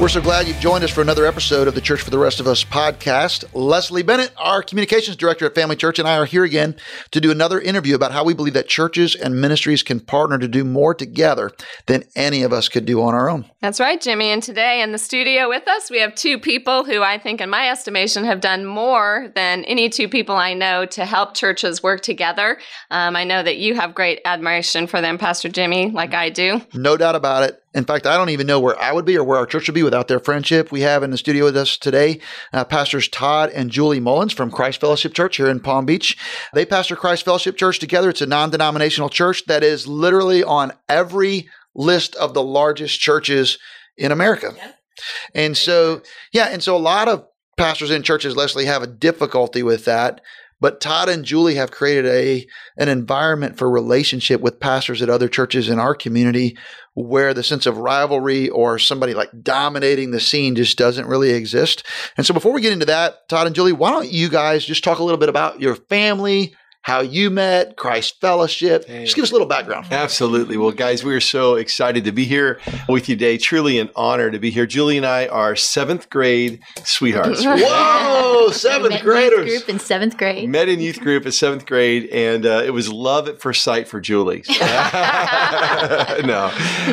We're so glad you've joined us for another episode of the Church for the Rest of Us podcast. Leslie Bennett, our communications director at Family Church, and I are here again to do another interview about how we believe that churches and ministries can partner to do more together than any of us could do on our own. That's right, Jimmy. And today in the studio with us, we have two people who I think, in my estimation, have done more than any two people I know to help churches work together. Um, I know that you have great admiration for them, Pastor Jimmy, like I do. No doubt about it. In fact, I don't even know where I would be or where our church would be without their friendship. We have in the studio with us today uh, Pastors Todd and Julie Mullins from Christ Fellowship Church here in Palm Beach. They pastor Christ Fellowship Church together. It's a non denominational church that is literally on every list of the largest churches in America. Yeah. And so, yeah, and so a lot of pastors in churches, Leslie, have a difficulty with that. But Todd and Julie have created a an environment for relationship with pastors at other churches in our community where the sense of rivalry or somebody like dominating the scene just doesn't really exist. And so before we get into that, Todd and Julie, why don't you guys just talk a little bit about your family, how you met, Christ Fellowship. Hey. Just give us a little background. Absolutely. Well, guys, we are so excited to be here with you today. Truly an honor to be here. Julie and I are seventh grade sweethearts. Whoa, seventh graders. Youth group in seventh grade. Met in youth group at seventh grade, and uh, it was love at first sight for Julie. no,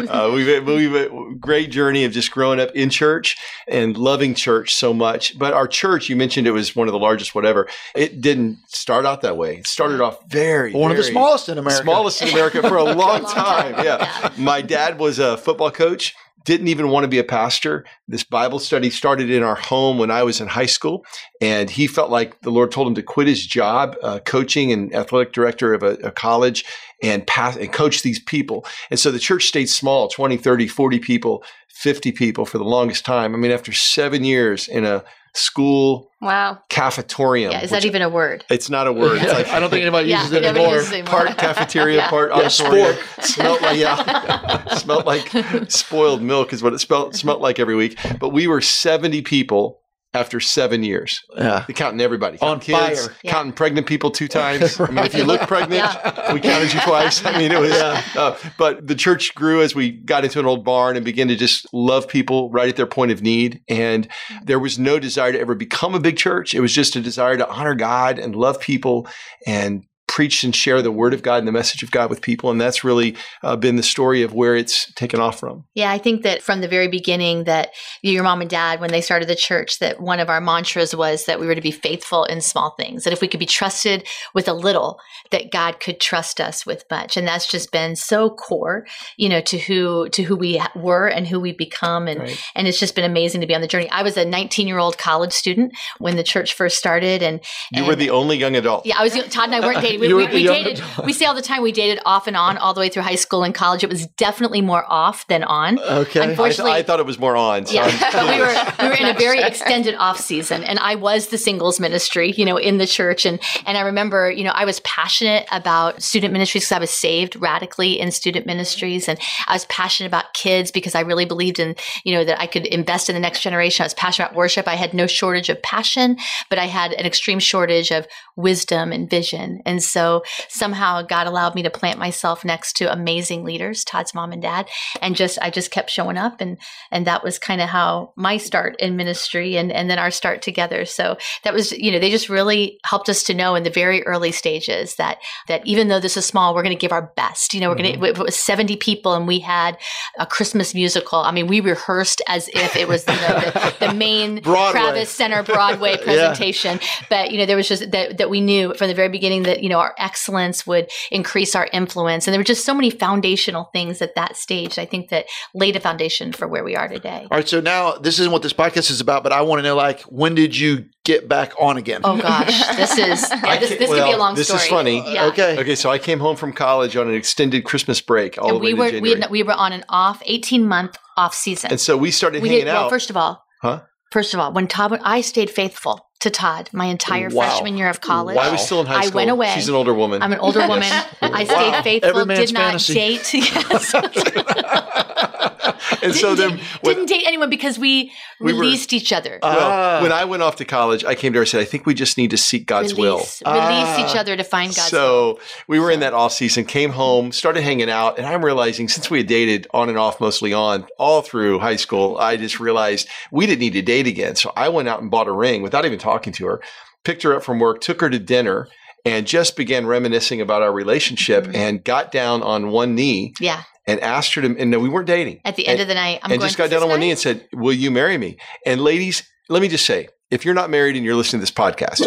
uh, we've, we've a great journey of just growing up in church and loving church so much. But our church, you mentioned it was one of the largest, whatever. It didn't start out that way. It started off very one very of the smallest in America. Smallest in America for a long, long time. time. Yeah. yeah. My dad was a football coach didn't even want to be a pastor. This Bible study started in our home when I was in high school, and he felt like the Lord told him to quit his job, uh, coaching and athletic director of a, a college, and pass and coach these people. And so the church stayed small 20, 30, 40 people, 50 people for the longest time. I mean, after seven years in a school wow cafetorium. Yeah, is that even a word? It's not a word. Yeah. Like, I don't think anybody uses yeah, it anymore. Uses it part cafeteria, yeah. part auditorium. smelled like yeah, smelled like spoiled milk is what it smelled, smelled like every week. But we were seventy people after seven years. Yeah. They counting everybody. Counting On kids, fire. Counting pregnant people two times. I mean, if you look pregnant, yeah. we counted you twice. I mean, it was, yeah. uh, but the church grew as we got into an old barn and began to just love people right at their point of need. And there was no desire to ever become a big church. It was just a desire to honor God and love people and preach and share the word of God and the message of God with people. And that's really uh, been the story of where it's taken off from. Yeah, I think that from the very beginning that your mom and dad, when they started the church, that one of our mantras was that we were to be faithful in small things, that if we could be trusted with a little, that God could trust us with much. And that's just been so core, you know, to who, to who we were and who we become. And, right. and it's just been amazing to be on the journey. I was a 19 year old college student when the church first started. And, you were the only young adult. Yeah, I was, Todd and I weren't dating. We, we, we dated. We say all the time we dated off and on all the way through high school and college. It was definitely more off than on. Okay. Unfortunately, I, th- I thought it was more on. So yeah, but we were we were in a very extended off season, and I was the singles ministry, you know, in the church, and and I remember, you know, I was passionate about student ministries because I was saved radically in student ministries, and I was passionate about kids because I really believed in, you know, that I could invest in the next generation. I was passionate about worship. I had no shortage of passion, but I had an extreme shortage of wisdom and vision, and so somehow God allowed me to plant myself next to amazing leaders, Todd's mom and dad, and just I just kept showing up, and and that was kind of how my start in ministry, and and then our start together. So that was you know they just really helped us to know in the very early stages that that even though this is small, we're going to give our best. You know, we're mm-hmm. going to it was seventy people, and we had a Christmas musical. I mean, we rehearsed as if it was you know, the, the, main Kravis Center Broadway presentation, yeah. but you know there was just that that we knew from the very beginning that you know our excellence would increase our influence. And there were just so many foundational things at that stage. I think that laid a foundation for where we are today. All right, so now this isn't what this podcast is about, but I want to know like when did you get back on again? Oh gosh, this is yeah, this, this well, could be a long this story. This is funny. Yeah. Uh, okay. Okay, so I came home from college on an extended Christmas break all and the way we were to January. we, we were on an off 18 month off season. And so we started we hanging did, out. Well, first of all, huh? First of all, when Todd, I stayed faithful to Todd my entire Wow. freshman year of college. Wow. I was still in high school? I school. went away. She's an older woman. I'm an older woman. Yes. I Wow. stayed faithful. Every man's Did not fantasy. date. Yes. and so then didn't, when, didn't date anyone because we, We were- released each other. well, Ah. when I went off to college, I came to her and said, I think we just need to seek God's will. release, release Ah. each other to find God's will. so we were in that off season, came home, started hanging out, and I'm realizing since we had dated on and off, mostly on, all through high school, I just realized we didn't need to date again. So I went out and bought a ring without even talking to her, picked her up from work, took her to dinner, and just began reminiscing about our relationship Mhm. and got down on one knee Yeah. and asked her to, and no, we weren't dating. At the end And- of the night, I'm and just got down on one knee and said, Will you marry me? And ladies, let me just say, if you're not married and you're listening to this podcast,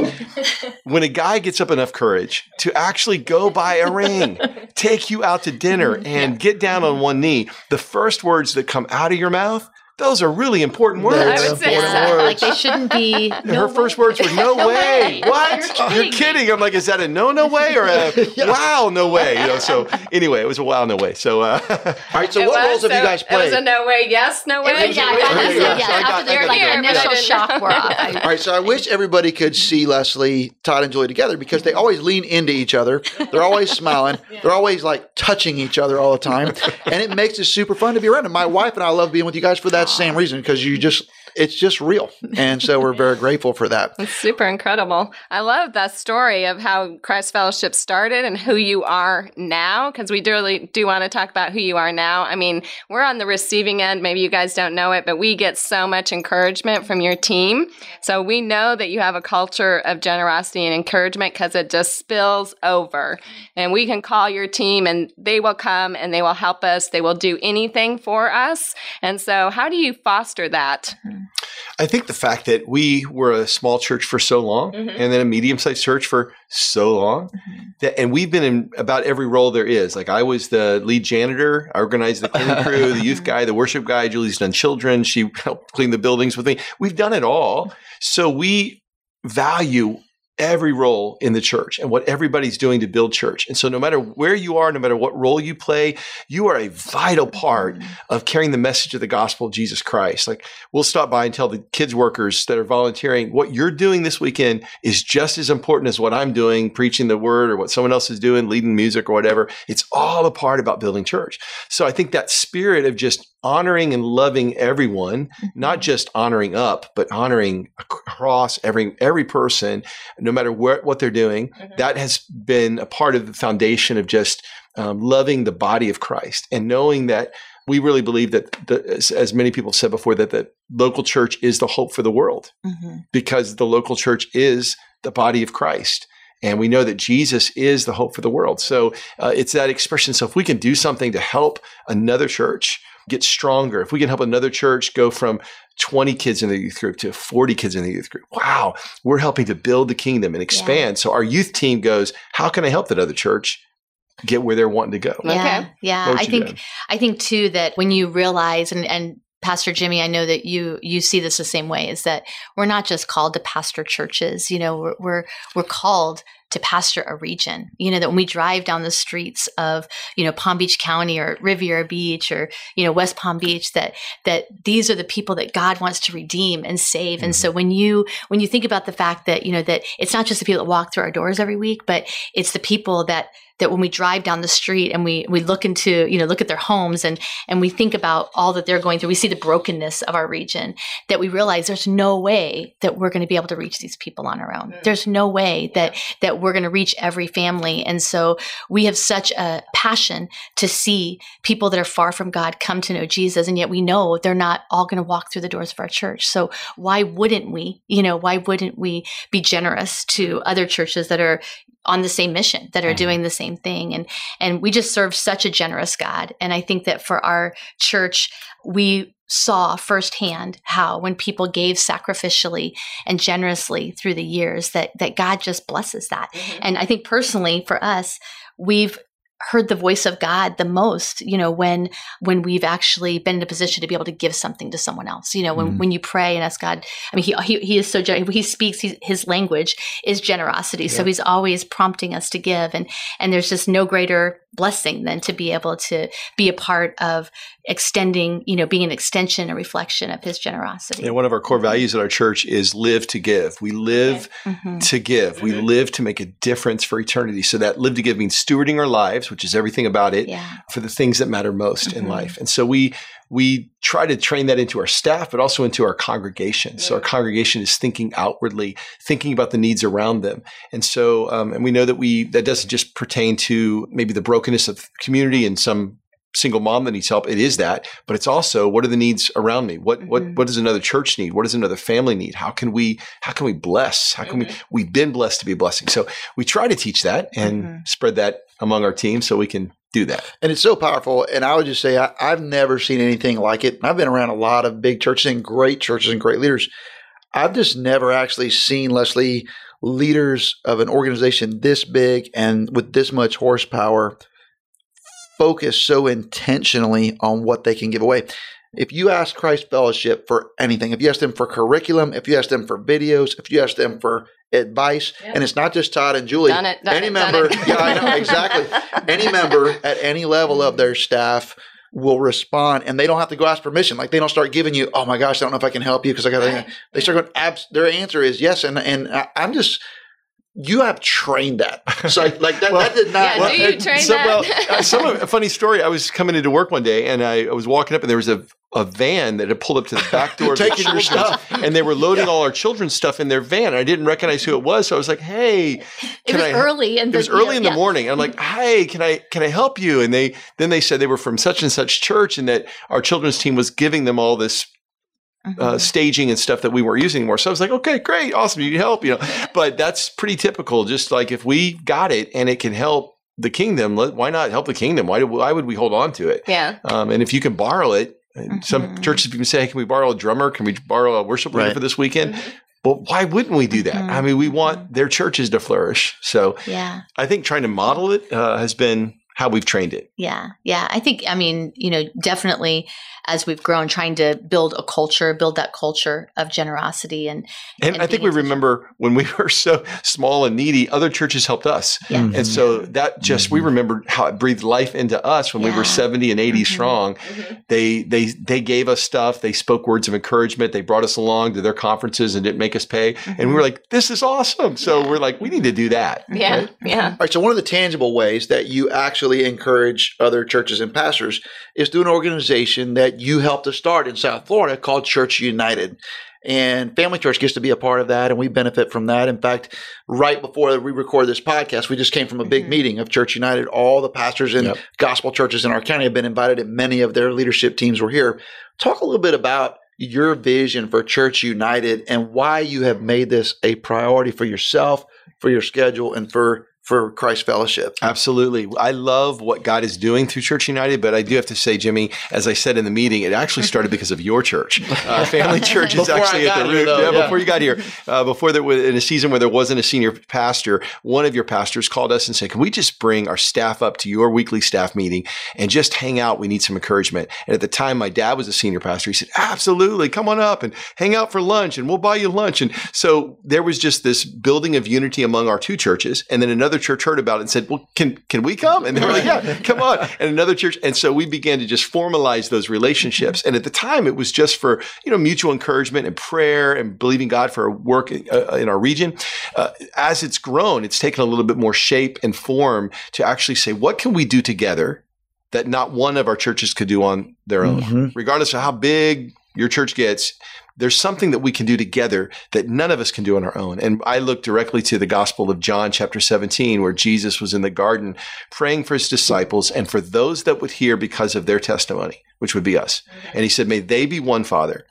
when a guy gets up enough courage to actually go buy a ring, take you out to dinner, and get down on one knee, the first words that come out of your mouth, those are really important words. Those I would say important so. words. Like they shouldn't be. No her first words were "No, No way. way. What? You're You're kidding kidding. I'm like, is that a no, no way or a Yeah. wow, no way? You know. So anyway, it was a wow, no way. So uh, All right, so It what was, roles have you so guys It was a no way, yes, no way. It was- yeah, I thought Okay, that's- yeah. yeah, So I got- after their like that. initial I shock know. wore off. All right, so I wish everybody could see Leslie, Todd, and Julie together because they always lean into each other. They're always smiling. They're always like touching each other all the time, and it makes it super fun to be around them. My wife and I love being with you guys for that same reason because you just it's just real, and so we're very grateful for that. It's super incredible. I love that story of how Christ Fellowship started and who you are now, because we do really do want to talk about who you are now. I mean, we're on the receiving end. Maybe you guys don't know it, but we get so much encouragement from your team. So we know that you have a culture of generosity and encouragement because it just spills over. And we can call your team and they will come and they will help us. They will do anything for us. And so, how do you foster that? Mm-hmm. I think the fact that we were a small church for so long Mhm. and then a medium sized church for so long, that, and we've been in about every role there is. Like I was the lead janitor, I organized the cleaning crew, the youth guy, the worship guy. Julie's done children. She helped clean the buildings with me. We've done it all. So we value every role in the church and what everybody's doing to build church. And so no matter where you are, no matter what role you play, you are a vital part mm-hmm. of carrying the message of the gospel of Jesus Christ. Like we'll stop by and tell the kids workers that are volunteering what you're doing this weekend is just as important as what I'm doing, preaching the word or what someone else is doing, leading music or whatever. It's all a part about building church. So I think that spirit of just honoring and loving everyone, not just honoring up, but honoring across every every person, no matter where, what they're doing. That has been a part of the foundation of just um, loving the body of Christ and knowing that we really believe that, the, as, as many people said before, that the local church is the hope for the world Mhm. because the local church is the body of Christ. And we know that Jesus is the hope for the world. So uh, it's that expression. So if we can do something to help another church get stronger, if we can help another church go from 20 kids in the youth group to 40 kids in the youth group, wow, we're helping to build the kingdom and expand. So our youth team goes, how can I help that other church get where they're wanting to go? Okay. Yeah, yeah. I think do? I think too that when you realize and and Pastor Jimmy, I know that you you see this the same way. Is that we're not just called to pastor churches. You know, we're we're, we're called to pastor a region. You know that when we drive down the streets of you know Palm Beach County or Riviera Beach or you know West Palm Beach, that that these are the people that God wants to redeem and save. And so mm-hmm. when you when you think about the fact that you know that it's not just the people that walk through our doors every week, but it's the people that that when we drive down the street and we we look into you know look at their homes and and we think about all that they're going through we see the brokenness of our region that we realize there's no way that we're going to be able to reach these people on our own. Mm. there's no way that that we're going to reach every family. And so we have such a passion to see people that are far from God come to know Jesus and yet we know they're not all going to walk through the doors of our church. So why wouldn't we you know why wouldn't we be generous to other churches that are on the same mission that are Mhm. doing the same thing and and we just serve such a generous god and i think that for our church we saw firsthand how when people gave sacrificially and generously through the years that that God just blesses that. Mm-hmm. And I think personally for us, we've heard the voice of God the most, you know, when when we've actually been in a position to be able to give something to someone else. You know, when, mm when you pray and ask God, I mean, he he, he is so he speaks he, his language is generosity, yeah. so he's always prompting us to give, and and there's just no greater blessing than to be able to be a part of extending, you know, being an extension, a reflection of his generosity. And one of our core values at our church is live to give. We live mm-hmm. to give. We mm-hmm. live to make a difference for eternity. So that live to give means stewarding our lives, which is everything about it, yeah. for the things that matter most mm-hmm. in life. And so we we try to train that into our staff, but also into our congregation. So our congregation is thinking outwardly, thinking about the needs around them. And so, um, and we know that we, that doesn't just pertain to maybe the brokenness of community and some single mom that needs help. It is that, but it's also what are the needs around me? What mm-hmm. what what does another church need? What does another family need? How can we how can we bless? How can mm-hmm. we we've been blessed to be a blessing. So we try to teach that and mm-hmm. spread that among our team so we can do that. And it's so powerful. And I would just say I, have never seen anything like it. I've been around a lot of big churches and great churches and great leaders. I've just never actually seen Leslie leaders of an organization this big and with this much horsepower focus so intentionally on what they can give away. If you ask Christ Fellowship for anything, if you ask them for curriculum, if you ask them for videos, if you ask them for advice, yep. and it's not just Todd and Julie. Done it, done any it, member, yeah, I know exactly. any member at any level of their staff will respond, and they don't have to go ask permission. Like they don't start giving you, "Oh my gosh, I don't know if I can help you because I got." Right. They start going. Abs- their answer is yes, and and I'm just you have trained that. So like that, well, that did not. Yeah, well, do you train so, that? Well, uh, some a funny story. I was coming into work one day and I, I was walking up and there was a, a van that had pulled up to the back door of taking your stuff, and they were loading yeah. all our children's stuff in their van. I didn't recognize who it was, so I was like, "Hey, it was I, early in the, it was early in the morning." And I'm like, "Hey, can I can I help you?" And they then they said they were from such and such church, and that our children's team was giving them all this Mm-hmm. Uh, staging and stuff that we weren't using anymore. So I was like, okay, great, awesome, you can help, you know. But that's pretty typical. Just like if we got it and it can help the kingdom, why not help the kingdom? Why, do, why would we hold on to it? Yeah. Um, and if you can borrow it, mm-hmm. some churches people say, hey, can we borrow a drummer? Can we borrow a worship leader right. for this weekend? Mm-hmm. Well, why wouldn't we do that? Mm-hmm. I mean, we want mm-hmm. their churches to flourish. So yeah. I think trying to model it uh, has been how we've trained it. Yeah. Yeah. I think, I mean, you know, definitely as we've grown, trying to build a culture, build that culture of generosity. And, and, and I think we remember when we were so small and needy, other churches helped us. Yeah. Mm-hmm. And so that just, mm-hmm. we remember how it breathed life into us when yeah. we were 70 and 80 mm-hmm. strong. Mm-hmm. They, they, they gave us stuff. They spoke words of encouragement. They brought us along to their conferences and didn't make us pay. And we were mm-hmm. like, this is awesome. So yeah. we're like, we need to do that. Yeah. Right? Yeah. All right. So one of the tangible ways that you actually encourage other churches and pastors is through an organization that you helped to start in South Florida called Church United. And Family Church gets to be a part of that, and we benefit from that. In fact, right before we record this podcast, we just came from a big mm-hmm. meeting of Church United. All the pastors and yep. gospel churches in our county have been invited, and many of their leadership teams were here. Talk a little bit about your vision for Church United and why you have made this a priority for yourself, for your schedule, and for for Christ Fellowship. Absolutely. I love what God is doing through Church United, but I do have to say, Jimmy, as I said in the meeting, it actually started because of your church. Uh, Family Church is actually at the root. Though, yeah, yeah, before you got here, uh, before there was in a season where there wasn't a senior pastor, one of your pastors called us and said, "Can we just bring our staff up to your weekly staff meeting and just hang out? We need some encouragement." And at the time, my dad was a senior pastor. He said, "Absolutely, come on up and hang out for lunch, and we'll buy you lunch." And so there was just this building of unity among our two churches, and then another another church heard about it and said, "Well, can can we come?" And they were like, "Yeah, come on." And another church, and so we began to just formalize those relationships. And at the time, it was just for you know mutual encouragement and prayer and believing God for work uh, in our region. Uh, as it's grown, it's taken a little bit more shape and form to actually say, "What can we do together?" That not one of our churches could do on their own, mm-hmm. regardless of how big your church gets there's something that we can do together that none of us can do on our own. And I look directly to the Gospel of John, chapter 17, where Jesus was in the garden praying for his disciples and for those that would hear because of their testimony, which would be us. And he said, May they be one, Father,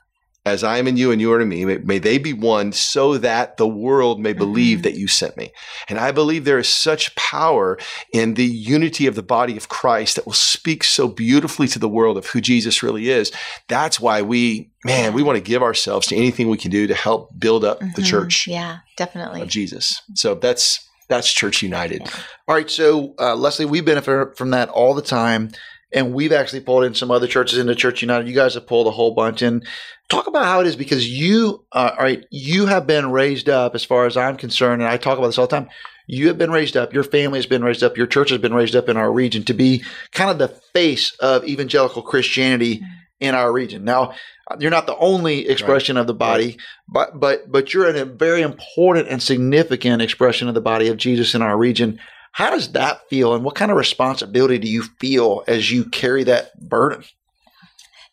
as I am in you and you are in me, may, may, they be one so that the world may believe mm-hmm. that you sent me. And I believe there is such power in the unity of the body of Christ that will speak so beautifully to the world of who Jesus really is. That's why we, man, we want to give ourselves to anything we can do to help build up mm-hmm. the church. Yeah, definitely. Of Jesus. So that's, that's Church United. Yeah. All right. So, uh, Leslie, we benefit from that all the time. And we've actually pulled in some other churches into Church United. You guys have pulled a whole bunch in. Talk about how it is because you, uh, all right, you have been raised up as far as I'm concerned, and I talk about this all the time. You have been raised up, your family has been raised up, your church has been raised up in our region to be kind of the face of evangelical Christianity in our region. Now, you're not the only expression right. of the body, right. but but but you're a very important and significant expression of the body of Jesus in our region. How does that feel, and what kind of responsibility do you feel as you carry that burden?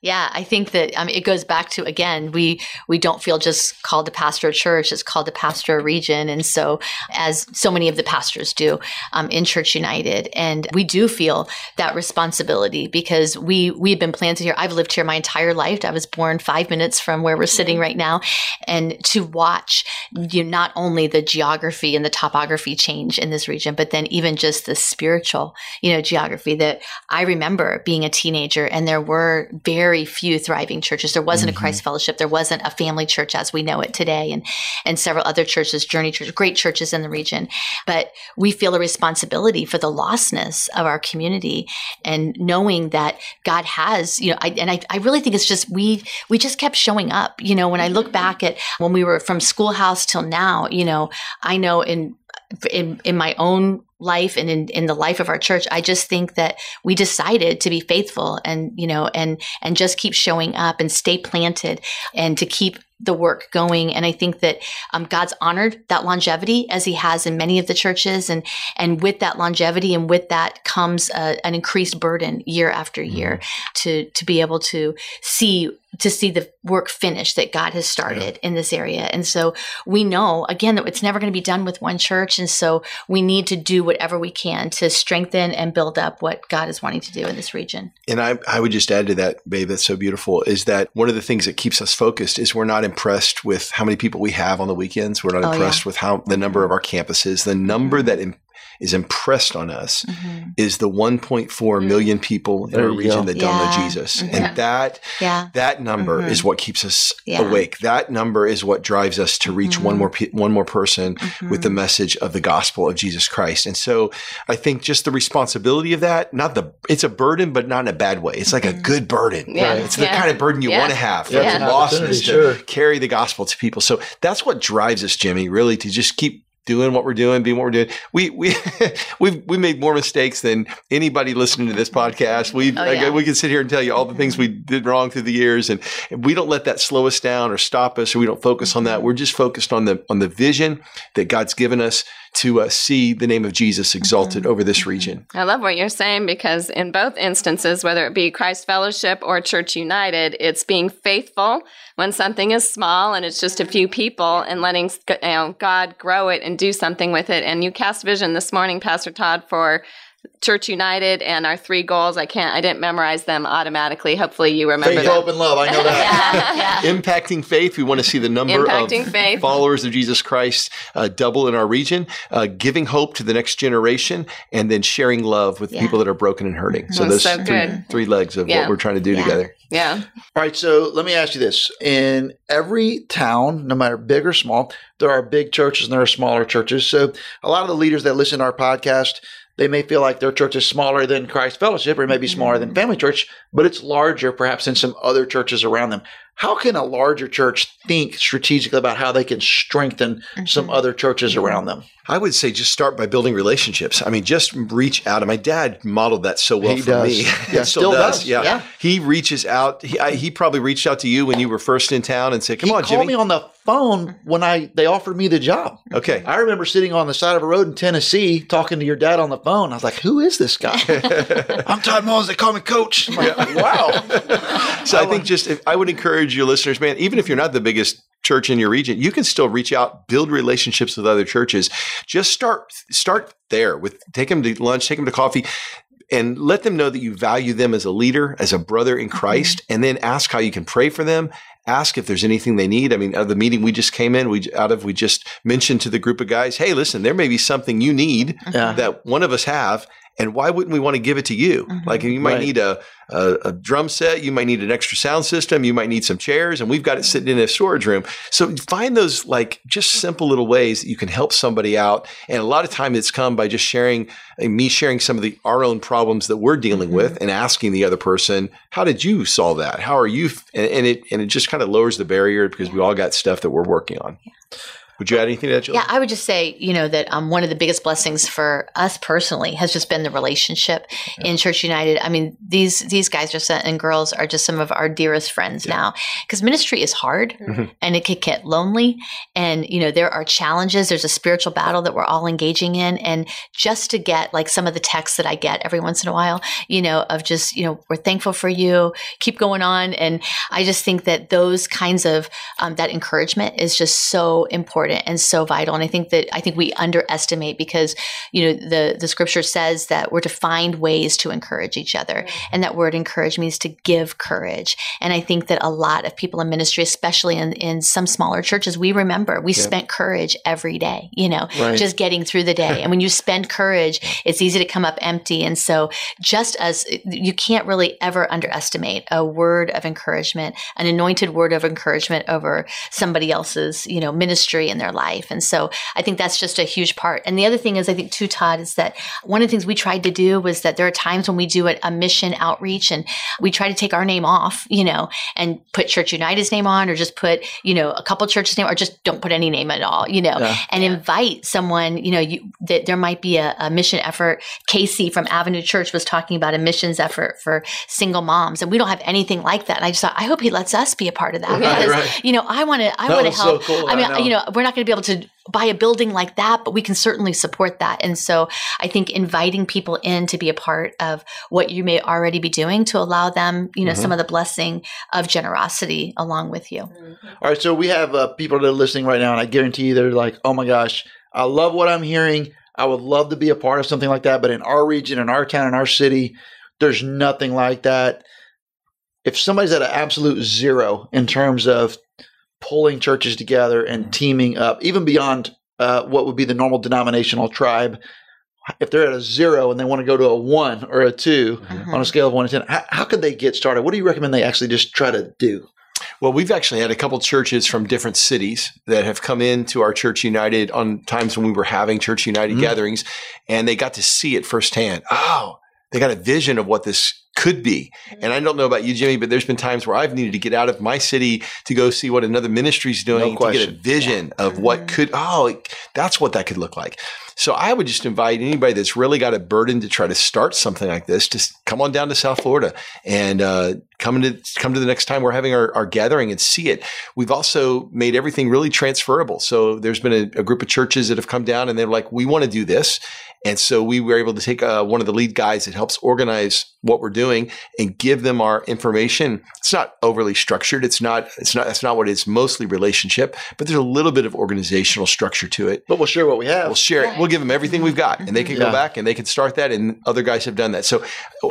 Yeah, I think that it goes back to again, we we don't feel just called to pastor a church; it's called to pastor a region, and so as so many of the pastors do um, in Church United, and we do feel that responsibility because we we've been planted here. I've lived here my entire life. I was born five minutes from where we're sitting right now, and to watch you know, not only the geography and the topography change in this region, but then even just the spiritual, you know, geography that I remember being a teenager, and there were very very few thriving churches. There wasn't mm-hmm. a Christ Fellowship. There wasn't a family church as we know it today, and and several other churches, Journey Church, great churches in the region. But we feel a responsibility for the lostness of our community, and knowing that God has, you know, I, and I, I really think it's just we we just kept showing up. You know, when I look back at when we were from schoolhouse till now, you know, I know in in in my own life and in, in the life of our church i just think that we decided to be faithful and you know and and just keep showing up and stay planted and to keep the work going and i think that um, god's honored that longevity as he has in many of the churches and and with that longevity and with that comes a, an increased burden year after year mm-hmm. to to be able to see to see the work finished that God has started yeah. in this area. And so we know again that it's never going to be done with one church. And so we need to do whatever we can to strengthen and build up what God is wanting to do in this region. And I, I would just add to that, babe, that's so beautiful, is that one of the things that keeps us focused is we're not impressed with how many people we have on the weekends. We're not oh, impressed yeah. with how the number of our campuses, the number mm-hmm. that is impressed on us mm-hmm. is the 1.4 mm-hmm. million people in our region go. that don't know Jesus. Mm-hmm. And that yeah. that number is mm-hmm. what keeps us yeah. awake. That number is what drives us to reach one mm-hmm. more pe- one more person with the message of the gospel of Jesus Christ. And so I think just the responsibility of that, not the it's a burden but not in a bad way. It's like a good burden. Yeah. It's the kind of burden you want to have for yeah. lostness to carry the gospel to people. So that's what drives us, Jimmy, really to just keep doing what we're doing, being what we're doing. We we we've we made more mistakes than anybody listening to this podcast. We oh, yeah. we can sit here and tell you all the things we did wrong through the years, and, and, we don't let that slow us down or stop us, or we don't focus on that. Mm-hmm. We're just focused on the on the vision that God's given us to uh, see the name of Jesus exalted mm-hmm. over this mm-hmm. region. I love what you're saying because in both instances, whether it be Christ Fellowship or Church United, it's being faithful when something is small and it's just a few people and letting you know, God grow it and do something with it. And you cast vision this morning, Pastor Todd, for Church United and our three goals. I can't, I didn't memorize them automatically. Hopefully, you remember. Faith, hope, and love. I know that. yeah, yeah. Impacting faith. We want to see the number Impacting of faith. followers of Jesus Christ uh, double in our region. Uh, giving hope to the next generation, and then sharing love with yeah. people that are broken and hurting. So those so three, three, legs of what we're trying to do together. Yeah. All right. So let me ask you this: in every town, no matter big or small, there are big churches and there are smaller churches. So a lot of the leaders that listen to our podcast they may feel like their church is smaller than Christ Fellowship or maybe smaller than mm-hmm. Family Church, but it's larger perhaps than some other churches around them. How can a larger church think strategically about how they can strengthen mm-hmm. some other churches around them? I would say just start by building relationships. I mean, just reach out. And my dad modeled that so well he for does. me. Yeah, still, still does. does. Yeah. yeah. He reaches out. He, I, he probably reached out to you when you were first in town and said, "Come he on, Jimmy." He called me on the phone when I they offered me the job. Okay. I remember sitting on the side of a road in Tennessee talking to your dad on the phone. I was like, "Who is this guy?" I'm Tom Mullins. They call me Coach. Like, yeah. Wow. so I think just if, I would encourage your listeners, man, even if you're not the biggest church in your region, you can still reach out, build relationships with other churches. Just start start there with take them to lunch, take them to coffee and let them know that you value them as a leader, as a brother in Christ, mm-hmm. and then ask how you can pray for them. Ask if there's anything they need. I mean, out of the meeting we just came in, we out of we just mentioned to the group of guys, "Hey, listen, there may be something you need yeah. that one of us have, and why wouldn't we want to give it to you? Mm-hmm. Like you might right. need a, a, a, drum set, you might need an extra sound system, you might need some chairs, and we've got it sitting in a storage room. So find those like just simple little ways that you can help somebody out. And a lot of time it's come by just sharing uh, me sharing some of the our own problems that we're dealing mm-hmm. with and asking the other person, how did you solve that? How are you? And, and it and it just kind of lowers the barrier because we all got stuff that we're working on. Yeah. Would you add anything to that, Jill? Yeah, I would just say, you know, that um, one of the biggest blessings for us personally has just been the relationship yeah. in Church United. I mean, these these guys are and girls are just some of our dearest friends yeah. now because ministry is hard mm-hmm. and it could get lonely, and you know there are challenges. There's a spiritual battle that we're all engaging in, and just to get like some of the texts that I get every once in a while, you know, of just you know we're thankful for you, keep going on, and I just think that those kinds of um, that encouragement is just so important important and so vital. And I think that I think we underestimate because you know the the scripture says that we're to find ways to encourage each other, mm-hmm. and that word encourage means to give courage. And I think that a lot of people in ministry, especially in in some smaller churches, we remember we spent courage every day. You know, right. just getting through the day. and when you spend courage, it's easy to come up empty. And so, just as you can't really ever underestimate a word of encouragement, an anointed word of encouragement over somebody else's you know ministry in their life. And so I think that's just a huge part. And the other thing is, I think too, Todd, is that one of the things we tried to do was that there are times when we do a, a mission outreach and we try to take our name off, you know, and put Church United's name on or just put, you know, a couple churches' name or just don't put any name at all, you know, yeah. and invite someone, you know, you, that there might be a, a mission effort. Casey from Avenue Church was talking about a missions effort for single moms. And we don't have anything like that. And I just thought, I hope he lets us be a part of that. Right, because, right. you know, I want to, I want to help. So cool, I mean, I you know, we're not going to be able to buy a building like that, but we can certainly support that. And so I think inviting people in to be a part of what you may already be doing to allow them, you know, mm-hmm. some of the blessing of generosity along with you. Mm-hmm. All right. So we have uh, people that are listening right now, and I guarantee you they're like, oh my gosh, I love what I'm hearing. I would love to be a part of something like that. But in our region, in our town, in our city, there's nothing like that. If somebody's at an absolute zero in terms of pulling churches together and teaming up, even beyond uh, what would be the normal denominational tribe. If they're at a zero and they want to go to a one or a 2 mm-hmm. on a scale of one to 10, how, how could they get started? What do you recommend they actually just try to do? Well, we've actually had a couple churches from different cities that have come into our Church United on times when we were having Church United mm-hmm. gatherings, and they got to see it firsthand. Oh, they got a vision of what this could be. And I mm-hmm. don't know about you, Jimmy, but there's been times where I've needed to get out of my city to go see what another ministry is doing no to get a vision yeah. of what mm-hmm. could, oh, that's what that could look like. So I would just invite anybody that's really got a burden to try to start something like this, just come on down to South Florida and uh, come to come to the next time we're having our, our, gathering and see it. We've also made everything really transferable. So there's been a, a group of churches that have come down and they're like, we want to do this. And so we were able to take uh, one of the lead guys that helps organize what we're doing and give them our information. It's not overly structured. It's not. It's not. That's not what it is. Mostly relationship, but there's a little bit of organizational structure to it. But we'll share what we have. We'll share it. We'll give them everything we've got, and they can yeah. go back and they can start that. And other guys have done that. So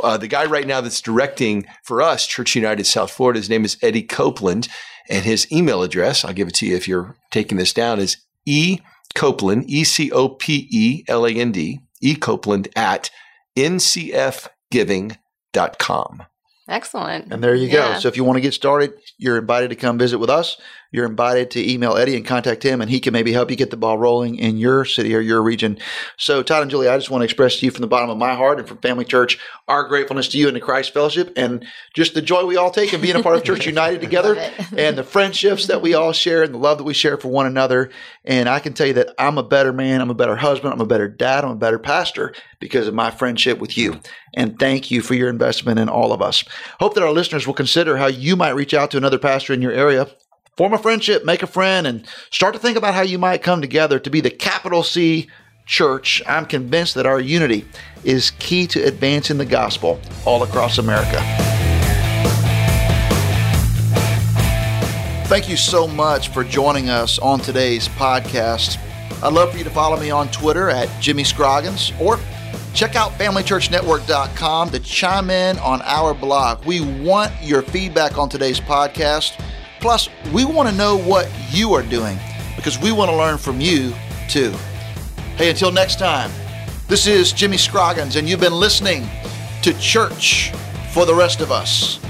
uh, the guy right now that's directing for us, Church United South Florida, his name is Eddie Copeland, and his email address. I'll give it to you if you're taking this down. Is e Copeland, E C O P E L A N D, E Copeland at ncfgiving.com. Excellent. And there you yeah. go. So if you want to get started, you're invited to come visit with us you're invited to email Eddie and contact him, and he can maybe help you get the ball rolling in your city or your region. So, Todd and Julie, I just want to express to you from the bottom of my heart and from Family Church our gratefulness to you and to Christ Fellowship and just the joy we all take in being a part of Church United together and the friendships that we all share and the love that we share for one another. And I can tell you that I'm a better man, I'm a better husband, I'm a better dad, I'm a better pastor because of my friendship with you. And thank you for your investment in all of us. Hope that our listeners will consider how you might reach out to another pastor in your area form a friendship, make a friend, and start to think about how you might come together to be the capital C church. I'm convinced that our unity is key to advancing the gospel all across America. Thank you so much for joining us on today's podcast. I'd love for you to follow me on Twitter at Jimmy Scroggins or Check out FamilyChurchNetwork.com to chime in on our blog. We want your feedback on today's podcast. Plus, we want to know what you are doing because we want to learn from you too. Hey, until next time, this is Jimmy Scroggins, and you've been listening to Church for the Rest of Us.